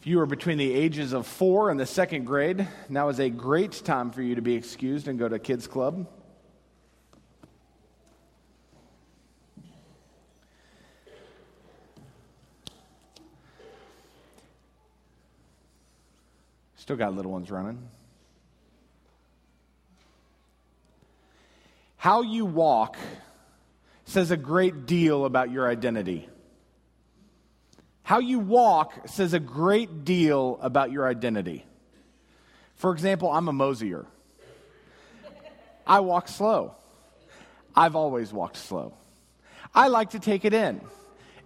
If you are between the ages of four and the second grade, now is a great time for you to be excused and go to Kids Club. Still got little ones running. How you walk says a great deal about your identity. How you walk says a great deal about your identity. For example, I'm a Mosier. I walk slow. I've always walked slow. I like to take it in,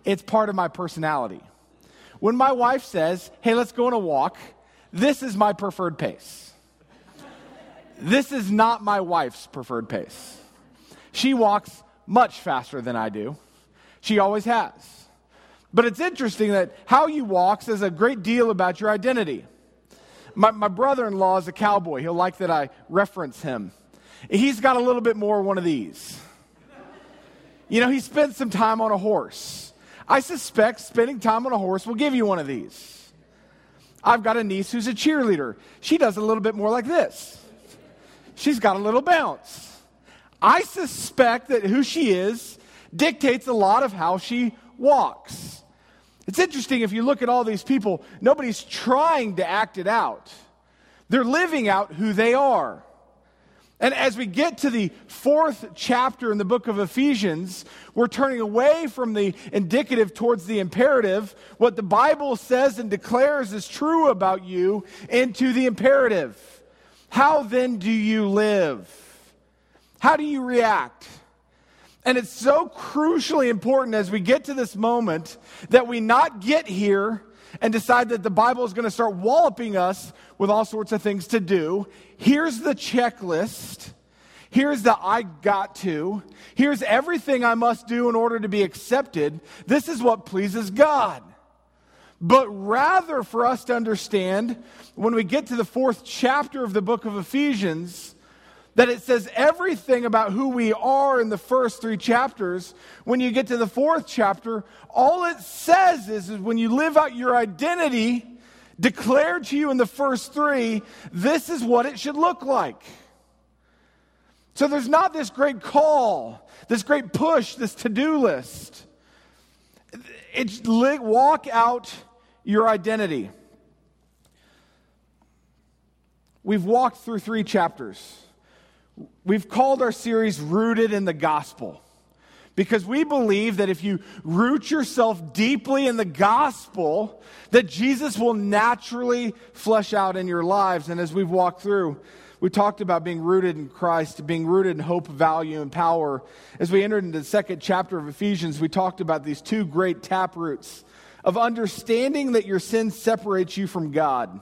it's part of my personality. When my wife says, hey, let's go on a walk, this is my preferred pace. This is not my wife's preferred pace. She walks much faster than I do. She always has. But it's interesting that how you walk says a great deal about your identity. My, my brother in law is a cowboy. He'll like that I reference him. He's got a little bit more one of these. You know, he spent some time on a horse. I suspect spending time on a horse will give you one of these. I've got a niece who's a cheerleader. She does a little bit more like this. She's got a little bounce. I suspect that who she is dictates a lot of how she walks. It's interesting if you look at all these people, nobody's trying to act it out. They're living out who they are. And as we get to the fourth chapter in the book of Ephesians, we're turning away from the indicative towards the imperative, what the Bible says and declares is true about you, into the imperative. How then do you live? How do you react? And it's so crucially important as we get to this moment that we not get here and decide that the Bible is going to start walloping us with all sorts of things to do. Here's the checklist. Here's the I got to. Here's everything I must do in order to be accepted. This is what pleases God. But rather, for us to understand, when we get to the fourth chapter of the book of Ephesians, that it says everything about who we are in the first three chapters. When you get to the fourth chapter, all it says is, is when you live out your identity declared to you in the first three, this is what it should look like. So there's not this great call, this great push, this to do list. It's walk out your identity. We've walked through three chapters. We've called our series Rooted in the Gospel because we believe that if you root yourself deeply in the gospel, that Jesus will naturally flesh out in your lives. And as we've walked through, we talked about being rooted in Christ, being rooted in hope, value, and power. As we entered into the second chapter of Ephesians, we talked about these two great tap roots of understanding that your sin separates you from God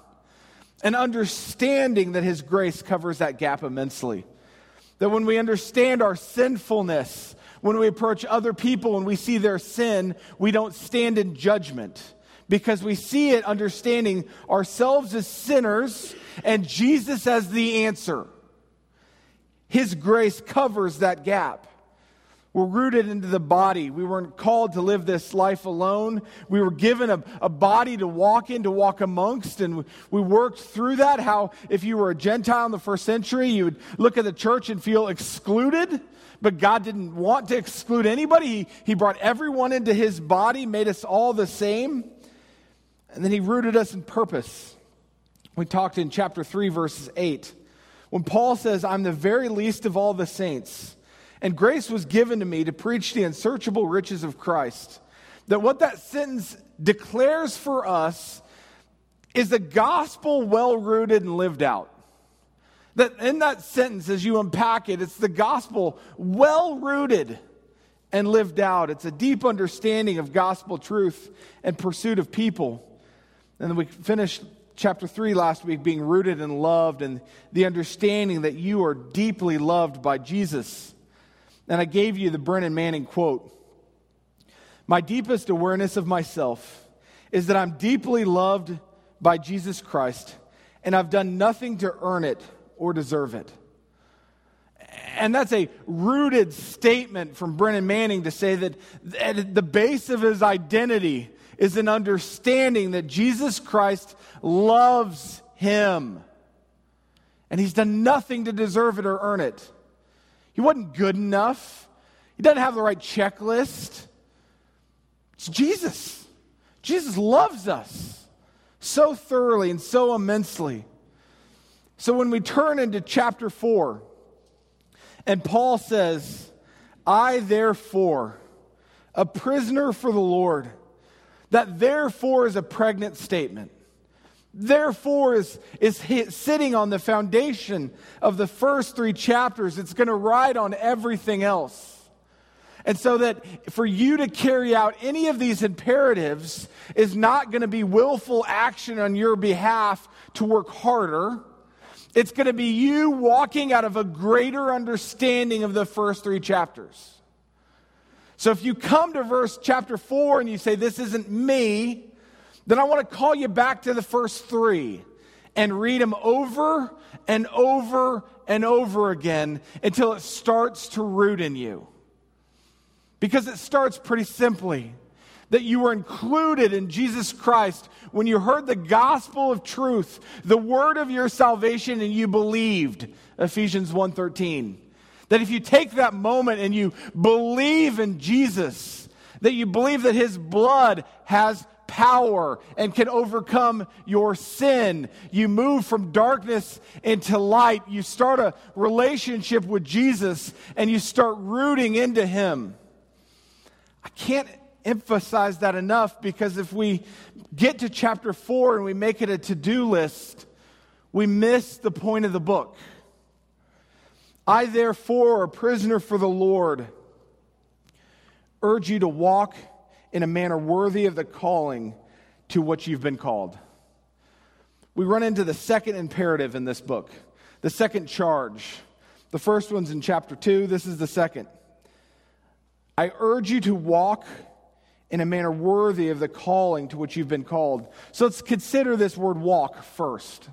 and understanding that His grace covers that gap immensely. That when we understand our sinfulness, when we approach other people and we see their sin, we don't stand in judgment because we see it understanding ourselves as sinners and Jesus as the answer. His grace covers that gap. We're rooted into the body. We weren't called to live this life alone. We were given a, a body to walk in, to walk amongst, and we worked through that. How, if you were a Gentile in the first century, you would look at the church and feel excluded, but God didn't want to exclude anybody. He, he brought everyone into His body, made us all the same, and then He rooted us in purpose. We talked in chapter 3, verses 8. When Paul says, I'm the very least of all the saints, and grace was given to me to preach the unsearchable riches of Christ. That what that sentence declares for us is the gospel well rooted and lived out. That in that sentence, as you unpack it, it's the gospel well rooted and lived out. It's a deep understanding of gospel truth and pursuit of people. And we finished chapter 3 last week being rooted and loved and the understanding that you are deeply loved by Jesus and I gave you the Brennan Manning quote My deepest awareness of myself is that I'm deeply loved by Jesus Christ, and I've done nothing to earn it or deserve it. And that's a rooted statement from Brennan Manning to say that at the base of his identity is an understanding that Jesus Christ loves him. And he's done nothing to deserve it or earn it. He wasn't good enough. He doesn't have the right checklist. It's Jesus. Jesus loves us so thoroughly and so immensely. So when we turn into chapter 4, and Paul says, I therefore, a prisoner for the Lord, that therefore is a pregnant statement. Therefore is, is sitting on the foundation of the first three chapters. It's going to ride on everything else. And so that for you to carry out any of these imperatives is not going to be willful action on your behalf to work harder. It's going to be you walking out of a greater understanding of the first three chapters. So if you come to verse chapter 4 and you say, This isn't me, then I want to call you back to the first three and read them over and over and over again until it starts to root in you. Because it starts pretty simply that you were included in Jesus Christ when you heard the gospel of truth, the word of your salvation and you believed. Ephesians 1:13. That if you take that moment and you believe in Jesus, that you believe that his blood has power and can overcome your sin. You move from darkness into light. You start a relationship with Jesus and you start rooting into him. I can't emphasize that enough because if we get to chapter 4 and we make it a to do list, we miss the point of the book. I, therefore, a prisoner for the Lord, urge you to walk in a manner worthy of the calling to which you've been called. We run into the second imperative in this book, the second charge. The first one's in chapter 2, this is the second. I urge you to walk in a manner worthy of the calling to which you've been called. So let's consider this word walk first.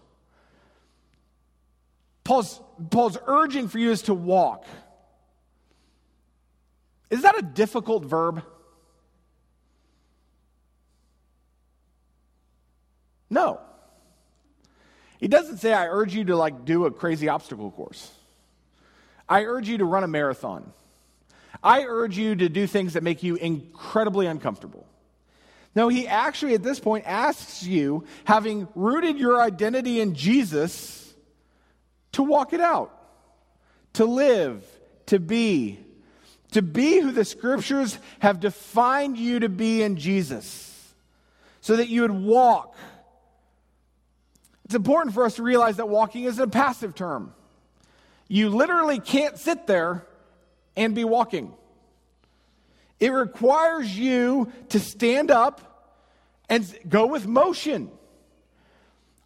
Paul's, Paul's urging for you is to walk. Is that a difficult verb? No. He doesn't say, I urge you to like do a crazy obstacle course. I urge you to run a marathon. I urge you to do things that make you incredibly uncomfortable. No, he actually at this point asks you, having rooted your identity in Jesus, to walk it out, to live, to be, to be who the scriptures have defined you to be in Jesus, so that you would walk it's important for us to realize that walking is a passive term. You literally can't sit there and be walking. It requires you to stand up and go with motion.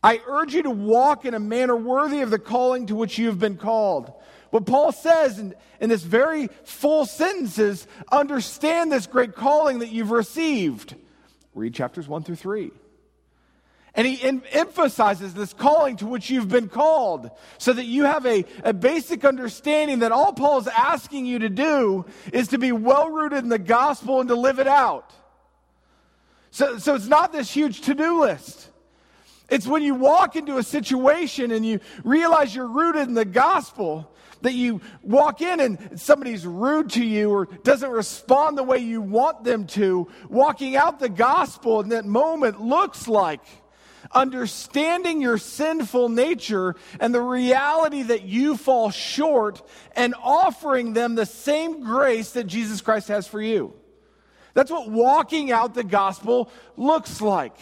I urge you to walk in a manner worthy of the calling to which you have been called. What Paul says in, in this very full sentence is understand this great calling that you've received. Read chapters 1 through 3. And he em- emphasizes this calling to which you've been called so that you have a, a basic understanding that all Paul is asking you to do is to be well rooted in the gospel and to live it out. So, so it's not this huge to do list. It's when you walk into a situation and you realize you're rooted in the gospel that you walk in and somebody's rude to you or doesn't respond the way you want them to. Walking out the gospel in that moment looks like understanding your sinful nature and the reality that you fall short and offering them the same grace that Jesus Christ has for you. That's what walking out the gospel looks like.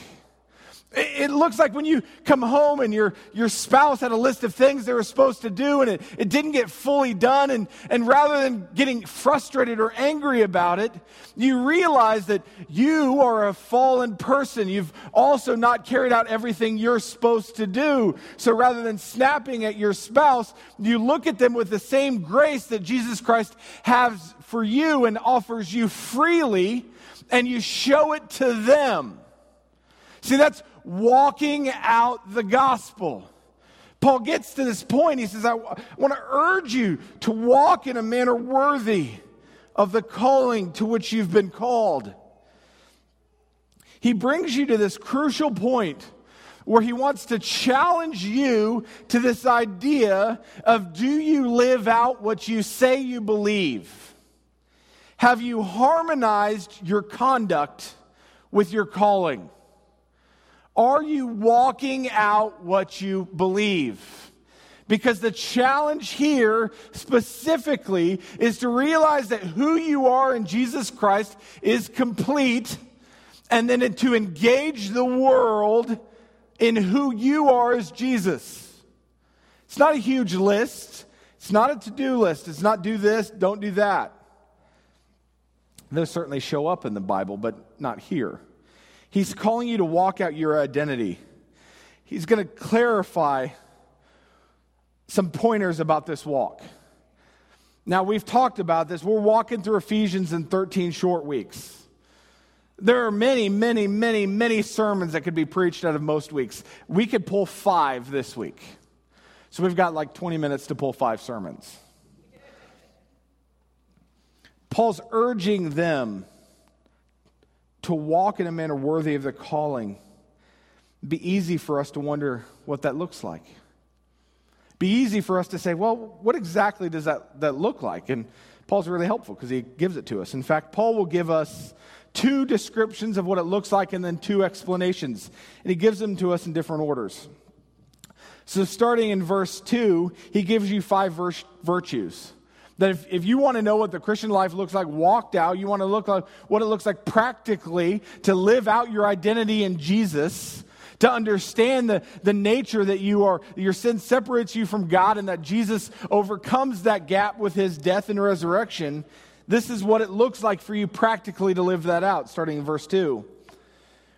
It looks like when you come home and your, your spouse had a list of things they were supposed to do and it, it didn't get fully done. And, and rather than getting frustrated or angry about it, you realize that you are a fallen person. You've also not carried out everything you're supposed to do. So rather than snapping at your spouse, you look at them with the same grace that Jesus Christ has for you and offers you freely, and you show it to them. See, that's walking out the gospel. Paul gets to this point. He says, I, want to urge you to walk in a manner worthy of the calling to which you've been called. He brings you to this crucial point where he wants to challenge you to this idea of do you live out what you say you believe? Have you harmonized your conduct with your calling? Are you walking out what you believe? Because the challenge here specifically is to realize that who you are in Jesus Christ is complete, and then to engage the world in who you are as Jesus. It's not a huge list, it's not a to do list. It's not do this, don't do that. Those certainly show up in the Bible, but not here. He's calling you to walk out your identity. He's going to clarify some pointers about this walk. Now, we've talked about this. We're walking through Ephesians in 13 short weeks. There are many, many, many, many sermons that could be preached out of most weeks. We could pull five this week. So we've got like 20 minutes to pull five sermons. Paul's urging them to walk in a manner worthy of the calling, be easy for us to wonder what that looks like. Be easy for us to say, well, what exactly does that, that look like? And Paul's really helpful because he gives it to us. In fact, Paul will give us two descriptions of what it looks like and then two explanations. And he gives them to us in different orders. So, starting in verse 2, he gives you five virtues. That if, if you want to know what the Christian life looks like walked out, you want to look like what it looks like practically to live out your identity in Jesus, to understand the, the nature that you are, your sin separates you from God and that Jesus overcomes that gap with his death and resurrection. This is what it looks like for you practically to live that out, starting in verse 2.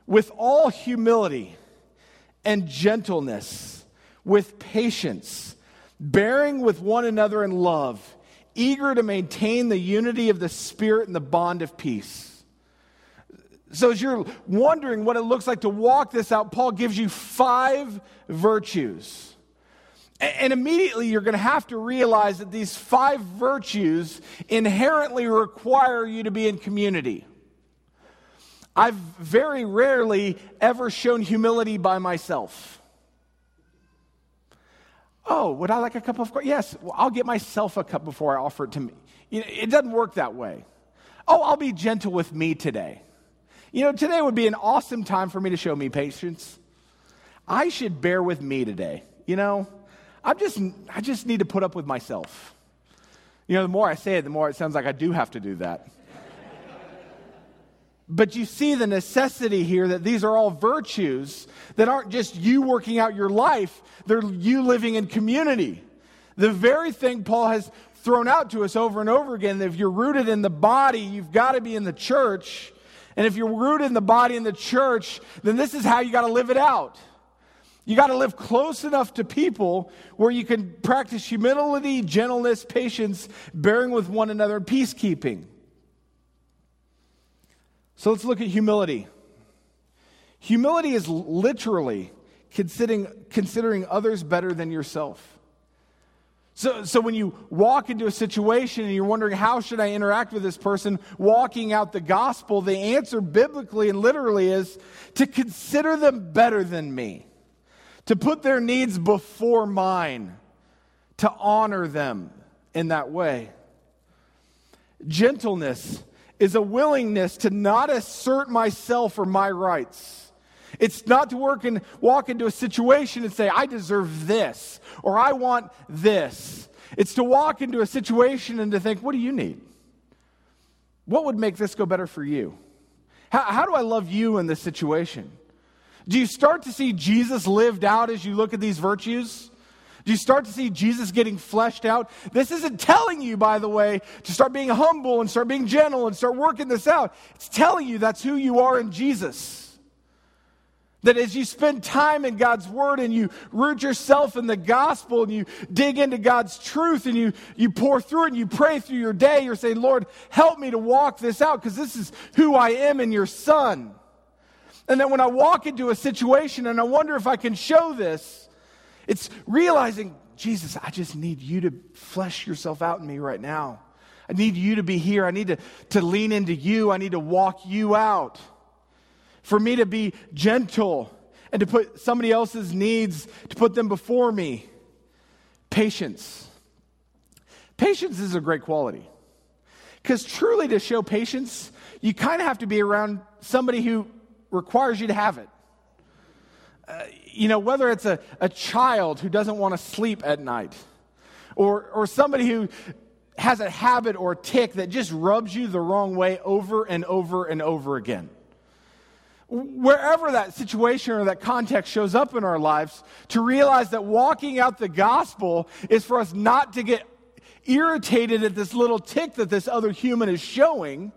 With all humility and gentleness, with patience, bearing with one another in love eager to maintain the unity of the Spirit and the bond of peace. So, as you're wondering what it looks like to walk this out, Paul gives you five virtues. And immediately you're going to have to realize that these five virtues inherently require you to be in community. I've very rarely ever shown humility by myself. Oh, would I like a cup of coffee? Yes, well, I'll get myself a cup before I offer it to me. You know, it doesn't work that way. Oh, I'll be gentle with me today. You know, today would be an awesome time for me to show me patience. I should bear with me today. You know, I'm just, I just need to put up with myself. You know, the more I say it, the more it sounds like I do have to do that. But you see the necessity here that these are all virtues that aren't just you working out your life, they're you living in community. The very thing Paul has thrown out to us over and over again that if you're rooted in the body, you've got to be in the church. And if you're rooted in the body in the church, then this is how you got to live it out. You got to live close enough to people where you can practice humility, gentleness, patience, bearing with one another, peacekeeping. So let's look at humility. Humility is literally considering, considering others better than yourself. So, so when you walk into a situation and you're wondering, how should I interact with this person, walking out the gospel, the answer biblically and literally is to consider them better than me, to put their needs before mine, to honor them in that way. Gentleness is a willingness to not assert myself or my rights. It's not to work and walk into a situation and say, I deserve this or I want this. It's to walk into a situation and to think, what do you need? What would make this go better for you? How, how do I love you in this situation? Do you start to see Jesus lived out as you look at these virtues? Do you start to see Jesus getting fleshed out? This isn't telling you, by the way, to start being humble and start being gentle and start working this out. It's telling you that's who you are in Jesus. That as you spend time in God's Word and you root yourself in the gospel and you dig into God's truth and you, you pour through it and you pray through your day, you're saying, Lord, help me to walk this out because this is who I am in your Son. And then when I walk into a situation and I wonder if I can show this, It's realizing, Jesus, I just need you to flesh yourself out in me right now. I need you to be here. I need to, to lean into you. I need to walk you out. For me to be gentle and to put somebody else's needs, to put them before me. Patience. Patience is a great quality. Because truly, to show patience, you kind of have to be around somebody who requires you to have it. Uh, you know, whether it's a, a child who doesn't want to sleep at night, or, or somebody who has a habit or a tick that just rubs you the wrong way over and over and over again. Wherever that situation or that context shows up in our lives, to realize that walking out the gospel is for us not to get irritated at this little tick that this other human is showing,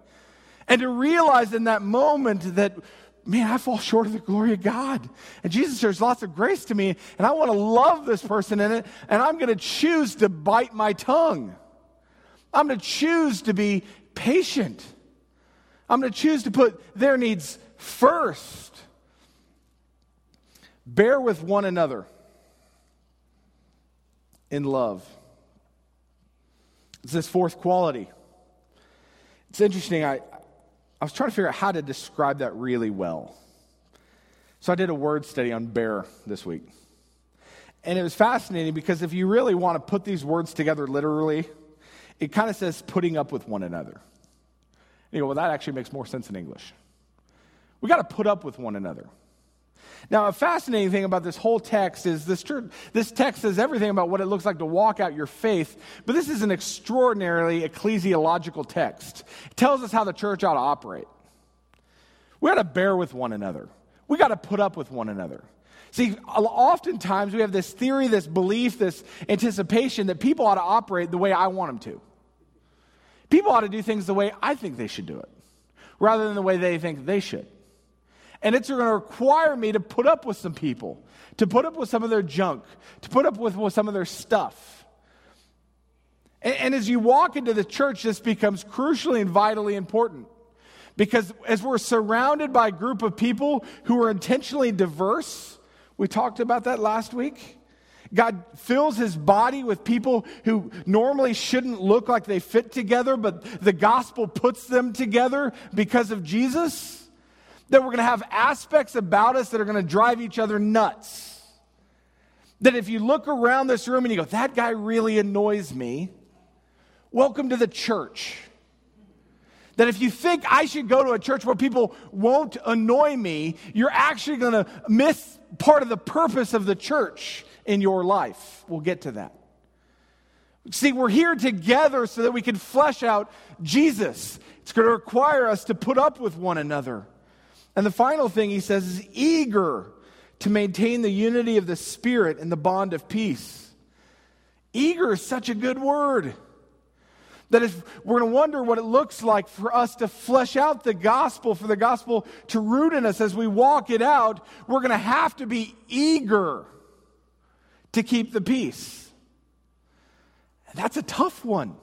and to realize in that moment that man, I fall short of the glory of God. And Jesus shows lots of grace to me, and I want to love this person in it, and I'm going to choose to bite my tongue. I'm going to choose to be patient. I'm going to choose to put their needs first. Bear with one another in love. It's this fourth quality. It's interesting. I, I was trying to figure out how to describe that really well. So I did a word study on bear this week. And it was fascinating because if you really want to put these words together literally, it kind of says putting up with one another. And you go, well, that actually makes more sense in English. We got to put up with one another. Now, a fascinating thing about this whole text is this, this text says everything about what it looks like to walk out your faith, but this is an extraordinarily ecclesiological text. It tells us how the church ought to operate. We got to bear with one another, we got to put up with one another. See, oftentimes we have this theory, this belief, this anticipation that people ought to operate the way I want them to. People ought to do things the way I think they should do it, rather than the way they think they should. And it's going to require me to put up with some people, to put up with some of their junk, to put up with, with some of their stuff. And, and as you walk into the church, this becomes crucially and vitally important. Because as we're surrounded by a group of people who are intentionally diverse, we talked about that last week. God fills his body with people who normally shouldn't look like they fit together, but the gospel puts them together because of Jesus that we're going to have aspects about us that are going to drive each other nuts. That if you look around this room and you go, that guy really annoys me, welcome to the church. That if you think I should go to a church where people won't annoy me, you're actually going to miss part of the purpose of the church in your life. We'll get to that. See, we're here together so that we can flesh out Jesus. It's going to require us to put up with one another. And the final thing he says is eager to maintain the unity of the Spirit and the bond of peace. Eager is such a good word. That if we're going to wonder what it looks like for us to flesh out the gospel, for the gospel to root in us as we walk it out, we're going to have to be eager to keep the peace. And that's a tough one.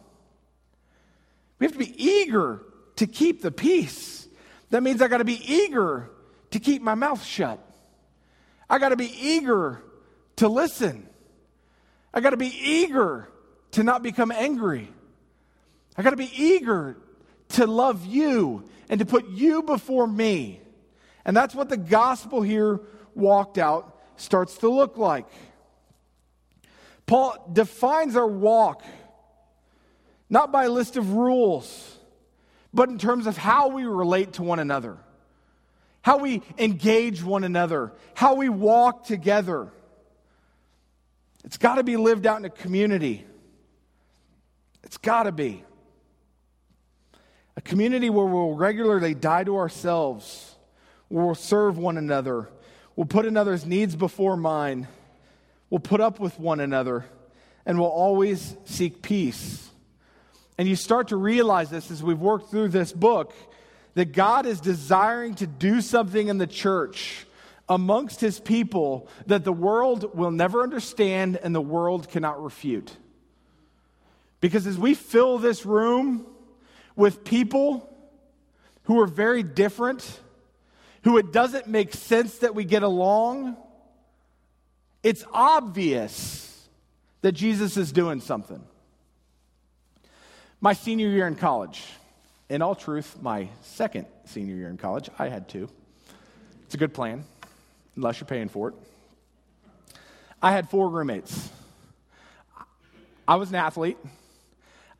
We have to be eager to keep the peace. That means I got to be eager to keep my mouth shut. I got to be eager to listen. I got to be eager to not become angry. I got to be eager to love you and to put you before me. And that's what the gospel here walked out starts to look like. Paul defines our walk not by a list of rules but in terms of how we relate to one another, how we engage one another, how we walk together. It's got to be lived out in a community. It's got to be. A community where we'll regularly die to ourselves, where we'll serve one another, we'll put another's needs before mine, we'll put up with one another, and we'll always seek peace. And you start to realize this as we've worked through this book that God is desiring to do something in the church amongst his people that the world will never understand and the world cannot refute. Because as we fill this room with people who are very different, who it doesn't make sense that we get along, it's obvious that Jesus is doing something. My senior year in college, in all truth, my second senior year in college, I had two. It's a good plan, unless you're paying for it. I had four roommates. I was an athlete.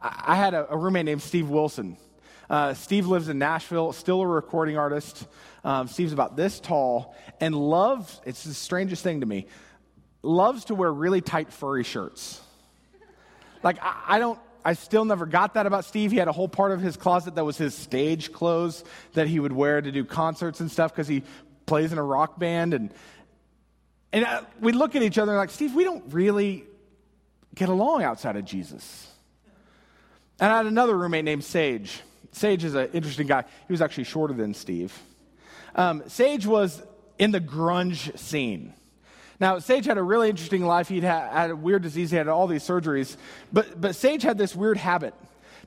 I had a, roommate named Steve Wilson. Uh, Steve lives in Nashville, still a recording artist. Um, Steve's about this tall and loves, it's the strangest thing to me, loves to wear really tight furry shirts. Like, I, I don't, I still never got that about Steve. He had a whole part of his closet that was his stage clothes that he would wear to do concerts and stuff because he plays in a rock band. And, and uh, we look at each other and like, Steve, we don't really get along outside of Jesus. And I had another roommate named Sage. Sage is an interesting guy. He was actually shorter than Steve. Um, Sage was in the grunge scene. Now, Sage had a really interesting life. He'd had, had a weird disease, he had all these surgeries. But, but Sage had this weird habit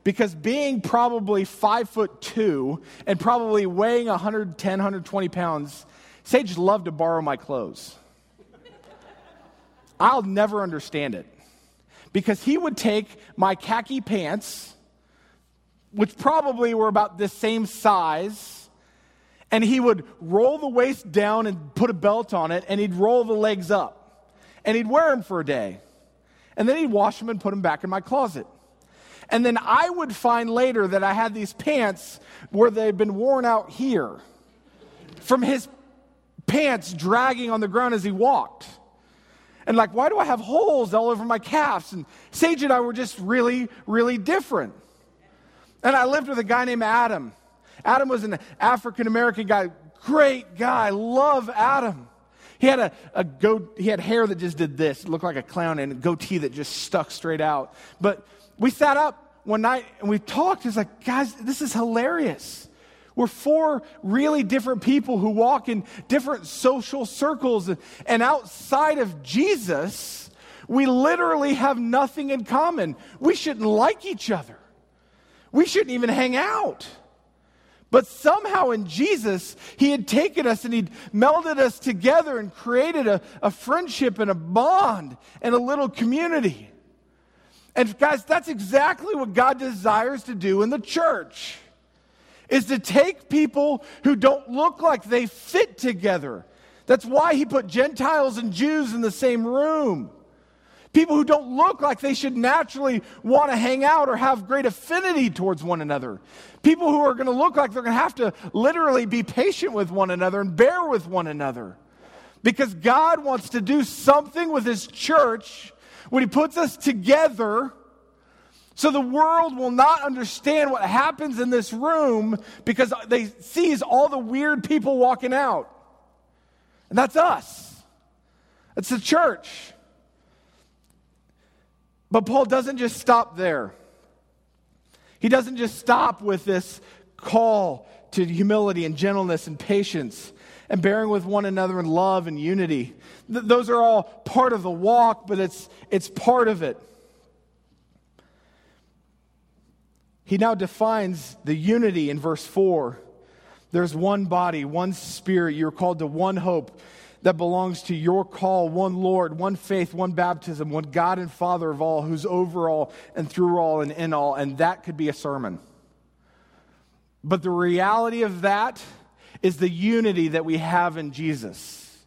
because being probably five foot two and probably weighing 110, 120 pounds, Sage loved to borrow my clothes. I'll never understand it because he would take my khaki pants, which probably were about the same size, and he would roll the waist down and put a belt on it, and he'd roll the legs up. And he'd wear them for a day. And then he'd wash them and put them back in my closet. And then I would find later that I had these pants where they'd been worn out here from his pants dragging on the ground as he walked. And like, why do I have holes all over my calves? And Sage and I were just really, really different. And I lived with a guy named Adam. Adam was an African American guy, great guy, love Adam. He had a, a go, he had hair that just did this, it looked like a clown, and a goatee that just stuck straight out. But we sat up one night and we talked. It's like, guys, this is hilarious. We're four really different people who walk in different social circles. And outside of Jesus, we literally have nothing in common. We shouldn't like each other, we shouldn't even hang out. But somehow in Jesus, He had taken us and He'd melded us together and created a, a friendship and a bond and a little community. And guys, that's exactly what God desires to do in the church is to take people who don't look like they fit together. That's why he put Gentiles and Jews in the same room. People who don't look like they should naturally want to hang out or have great affinity towards one another. People who are going to look like they're going to have to literally be patient with one another and bear with one another. Because God wants to do something with his church when he puts us together so the world will not understand what happens in this room because they sees all the weird people walking out. And that's us. It's the church. But Paul doesn't just stop there. He doesn't just stop with this call to humility and gentleness and patience and bearing with one another in love and unity. Th- those are all part of the walk, but it's, it's part of it. He now defines the unity in verse 4. There's one body, one spirit. You're called to one hope that belongs to your call, one Lord, one faith, one baptism, one God and Father of all, who's over all and through all and in all. And that could be a sermon. But the reality of that is the unity that we have in Jesus.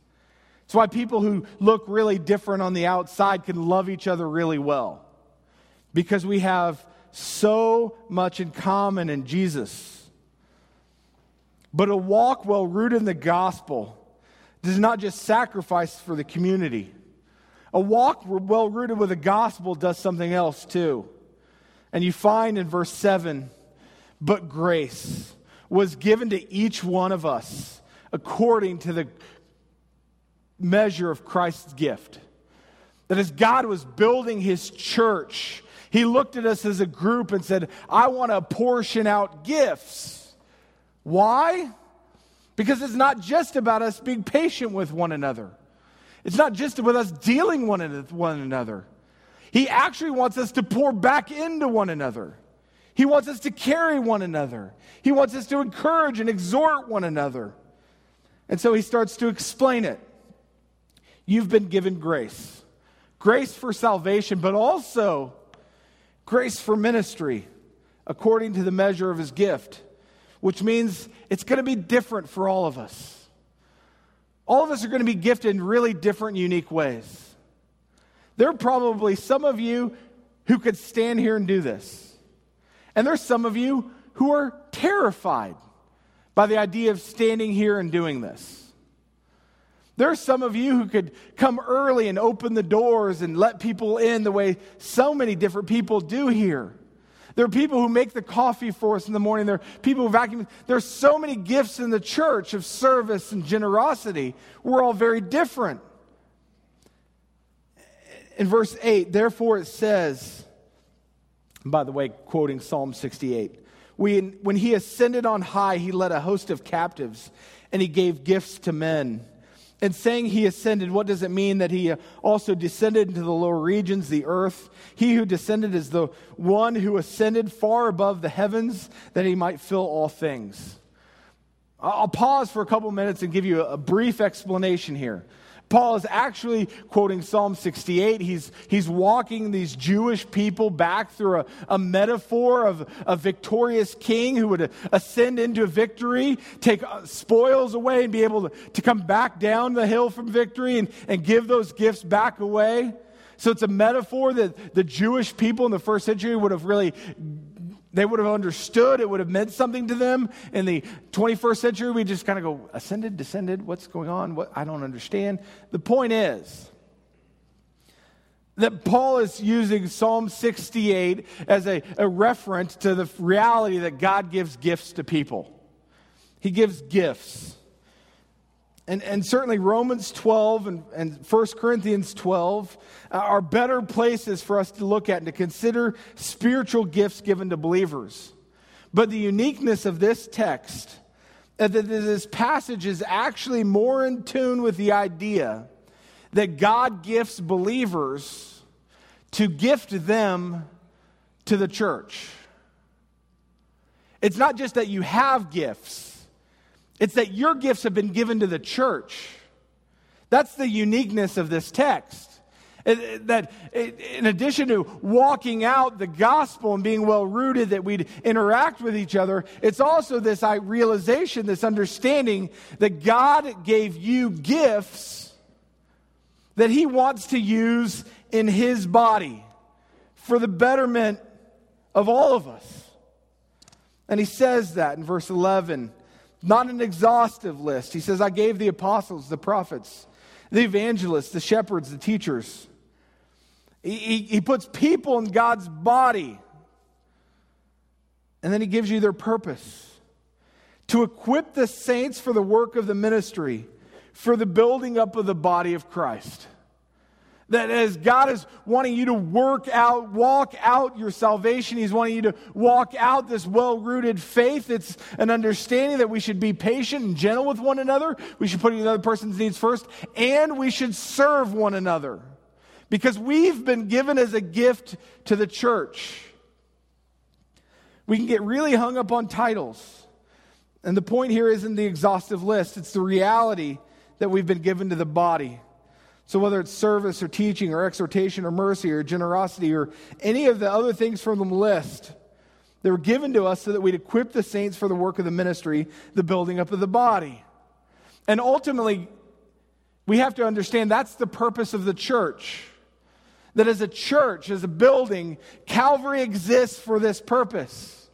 It's why people who look really different on the outside can love each other really well. Because we have so much in common in Jesus. But a walk well rooted in the gospel does not just sacrifice for the community. A walk well rooted with the gospel does something else too. And you find in verse 7 but grace was given to each one of us according to the measure of Christ's gift. That as God was building his church, he looked at us as a group and said, I want to portion out gifts. Why? Because it's not just about us being patient with one another. It's not just about us dealing one with one another. He actually wants us to pour back into one another. He wants us to carry one another. He wants us to encourage and exhort one another. And so he starts to explain it. you've been given grace grace for salvation, but also grace for ministry according to the measure of his gift, which means it's going to be different for all of us. All of us are going to be gifted in really different, unique ways. There are probably some of you who could stand here and do this. And there's some of you who are terrified by the idea of standing here and doing this. There are some of you who could come early and open the doors and let people in the way so many different people do here. There are people who make the coffee for us in the morning. There are people who vacuum. There are so many gifts in the church of service and generosity. We're all very different. In verse 8, therefore it says, by the way, quoting Psalm 68, we, when he ascended on high, he led a host of captives and he gave gifts to men. And saying he ascended, what does it mean that he also descended into the lower regions, the earth? He who descended is the one who ascended far above the heavens that he might fill all things. I'll pause for a couple minutes and give you a brief explanation here. Paul is actually quoting Psalm 68. He's, he's walking these Jewish people back through a, a metaphor of a victorious king who would ascend into victory, take uh, spoils away, and be able to, to come back down the hill from victory and, and give those gifts back away. So it's a metaphor that the Jewish people in the first century would have really they would have understood. It would have meant something to them. In the 21st century, we just kind of go, ascended, descended, what's going on? What? I don't understand. The point is that Paul is using Psalm 68 as a, a reference to the reality that God gives gifts to people. He gives gifts. And, and certainly Romans 12 and, and 1 Corinthians 12 uh, are better places for us to look at and to consider spiritual gifts given to believers. But the uniqueness of this text, uh, that this passage is actually more in tune with the idea that God gifts believers to gift them to the church. It's not just that you have gifts it's that your gifts have been given to the church. That's the uniqueness of this text. That in addition to walking out the gospel and being well rooted, that we'd interact with each other, it's also this realization, this understanding that God gave you gifts that He wants to use in His body for the betterment of all of us. And He says that in verse 11 not an exhaustive list. He says, I gave the apostles, the prophets, the evangelists, the shepherds, the teachers. He, he, he puts people in God's body. And then he gives you their purpose to equip the saints for the work of the ministry, for the building up of the body of Christ. That as God is wanting you to work out, walk out your salvation, He's wanting you to walk out this well rooted faith. It's an understanding that we should be patient and gentle with one another. We should put another person's needs first, and we should serve one another. Because we've been given as a gift to the church. We can get really hung up on titles. And the point here isn't the exhaustive list, it's the reality that we've been given to the body. So, whether it's service or teaching or exhortation or mercy or generosity or any of the other things from the list, they were given to us so that we'd equip the saints for the work of the ministry, the building up of the body. And ultimately, we have to understand that's the purpose of the church. That as a church, as a building, Calvary exists for this purpose.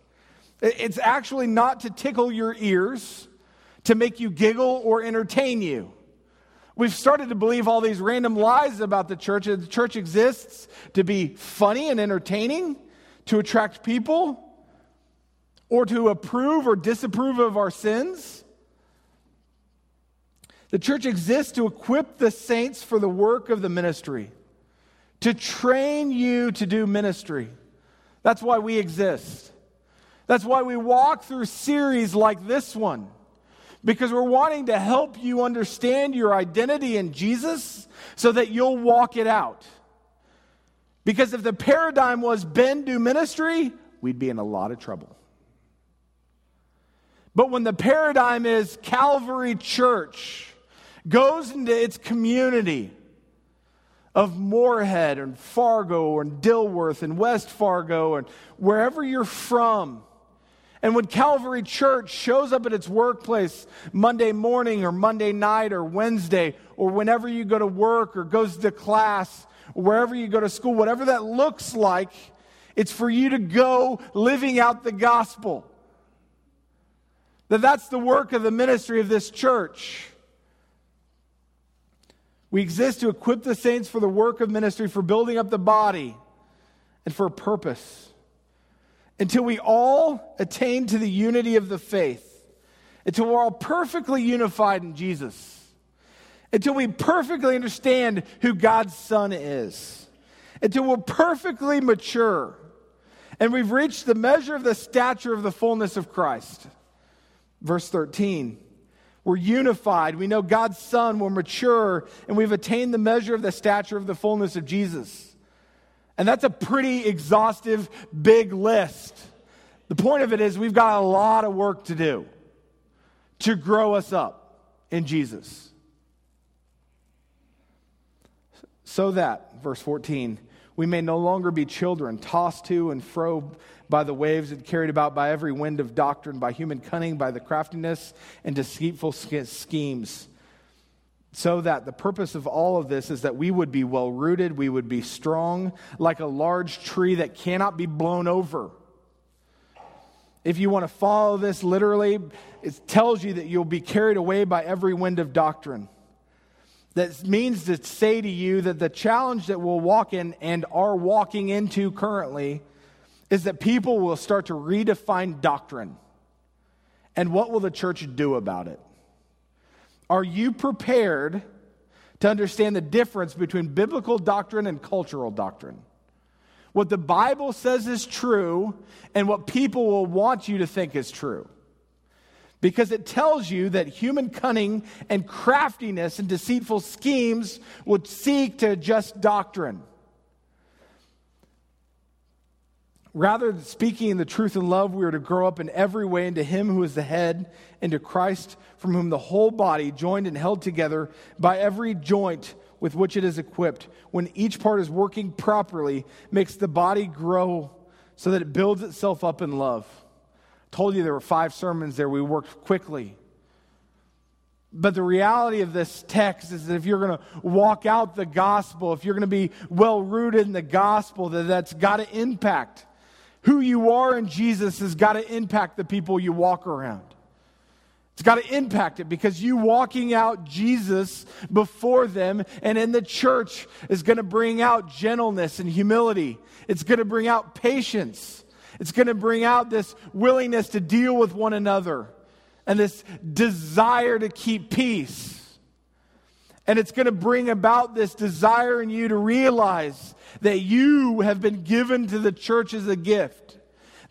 It's actually not to tickle your ears, to make you giggle or entertain you. We've started to believe all these random lies about the church. The church exists to be funny and entertaining, to attract people, or to approve or disapprove of our sins. The church exists to equip the saints for the work of the ministry, to train you to do ministry. That's why we exist. That's why we walk through series like this one because we're wanting to help you understand your identity in Jesus so that you'll walk it out. Because if the paradigm was Ben do ministry, we'd be in a lot of trouble. But when the paradigm is Calvary Church goes into its community of Moorhead and Fargo and Dilworth and West Fargo and wherever you're from. And when Calvary Church shows up at its workplace Monday morning or Monday night or Wednesday or whenever you go to work or goes to class or wherever you go to school, whatever that looks like, it's for you to go living out the gospel. That that's the work of the ministry of this church. We exist to equip the saints for the work of ministry, for building up the body, and for a purpose until we all attain to the unity of the faith, until we're all perfectly unified in Jesus, until we perfectly understand who God's Son is, until we're perfectly mature, and we've reached the measure of the stature of the fullness of Christ. Verse 13. We're unified. We know God's Son. We're mature. And we've attained the measure of the stature of the fullness of Jesus. And that's a pretty exhaustive, big list. The point of it is, we've got a lot of work to do to grow us up in Jesus. So that, verse 14, we may no longer be children, tossed to and fro by the waves and carried about by every wind of doctrine, by human cunning, by the craftiness and deceitful schemes so that the purpose of all of this is that we would be well rooted, we would be strong, like a large tree that cannot be blown over. If you want to follow this literally, it tells you that you'll be carried away by every wind of doctrine. That means to say to you that the challenge that we'll walk in and are walking into currently is that people will start to redefine doctrine. And what will the church do about it? Are you prepared to understand the difference between biblical doctrine and cultural doctrine? What the Bible says is true and what people will want you to think is true. Because it tells you that human cunning and craftiness and deceitful schemes would seek to adjust doctrine. Rather, speaking in the truth in love, we are to grow up in every way into Him who is the head, into Christ, from whom the whole body, joined and held together by every joint with which it is equipped, when each part is working properly, makes the body grow so that it builds itself up in love. I told you there were five sermons there. We worked quickly. But the reality of this text is that if you're going to walk out the gospel, if you're going to be well rooted in the gospel, that that's got to impact who you are in Jesus has got to impact the people you walk around. It's got to impact it because you walking out Jesus before them and in the church is going to bring out gentleness and humility. It's going to bring out patience. It's going to bring out this willingness to deal with one another and this desire to keep peace. And it's going to bring about this desire in you to realize that you have been given to the church as a gift.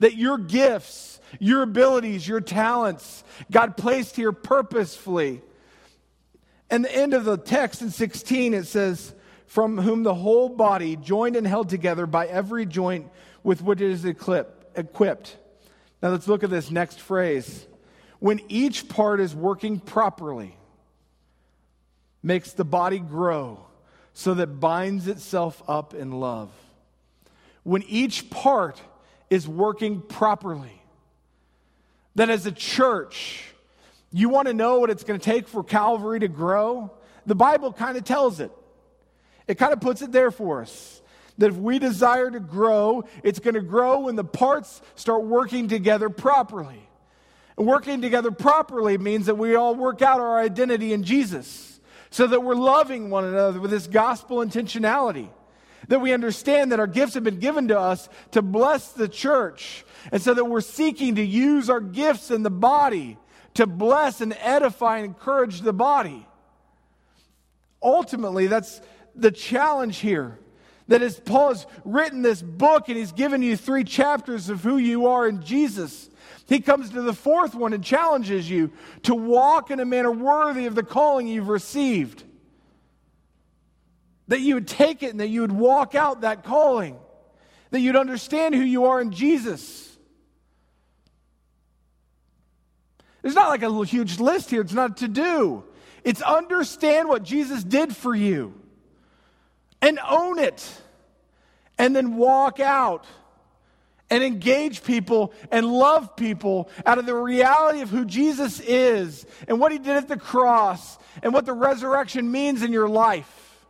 That your gifts, your abilities, your talents, God placed here purposefully. And the end of the text in 16, it says, From whom the whole body, joined and held together by every joint with which it is equipped. Now let's look at this next phrase. When each part is working properly, makes the body grow so that binds itself up in love. When each part is working properly, then as a church, you want to know what it's going to take for Calvary to grow? The Bible kind of tells it. It kind of puts it there for us. That if we desire to grow, it's going to grow when the parts start working together properly. And working together properly means that we all work out our identity in Jesus so that we're loving one another with this gospel intentionality. That we understand that our gifts have been given to us to bless the church. And so that we're seeking to use our gifts in the body to bless and edify and encourage the body. Ultimately, that's the challenge here. That as Paul has written this book and he's given you three chapters of who you are in Jesus, he comes to the fourth one and challenges you to walk in a manner worthy of the calling you've received. That you would take it and that you would walk out that calling. That you'd understand who you are in Jesus. There's not like a huge list here, it's not to do. It's understand what Jesus did for you. and own it, and then walk out and engage people and love people out of the reality of who Jesus is and what he did at the cross and what the resurrection means in your life.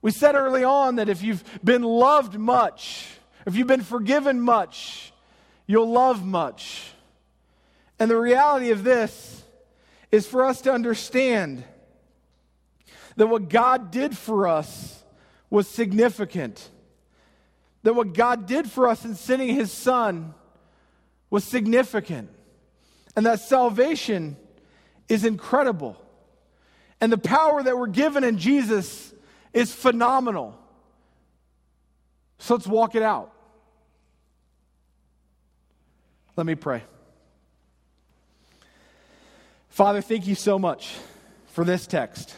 We said early on that if you've been loved much, if you've been forgiven much, you'll love much. And the reality of this is for us to understand that what God did for us was significant. That what God did for us in sending his son was significant. And that salvation is incredible. And the power that we're given in Jesus is phenomenal. So let's walk it out. Let me pray. Father, thank you so much for this text.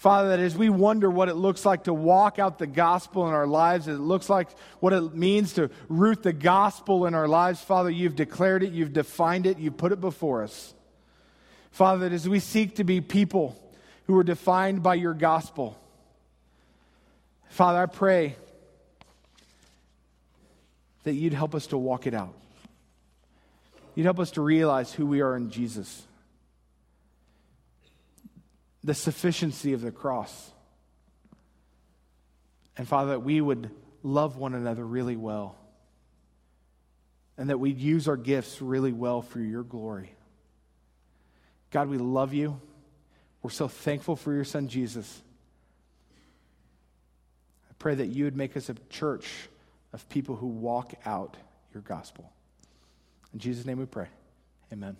Father, that as we wonder what it looks like to walk out the gospel in our lives, it looks like what it means to root the gospel in our lives, Father, you've declared it, you've defined it, you've put it before us. Father, that as we seek to be people who are defined by your gospel, Father, I pray that you'd help us to walk it out. You'd help us to realize who we are in Jesus, the sufficiency of the cross. And Father, that we would love one another really well, and that we'd use our gifts really well for your glory. God, we love you. We're so thankful for your son, Jesus. I pray that you would make us a church of people who walk out your gospel. In Jesus' name we pray. Amen.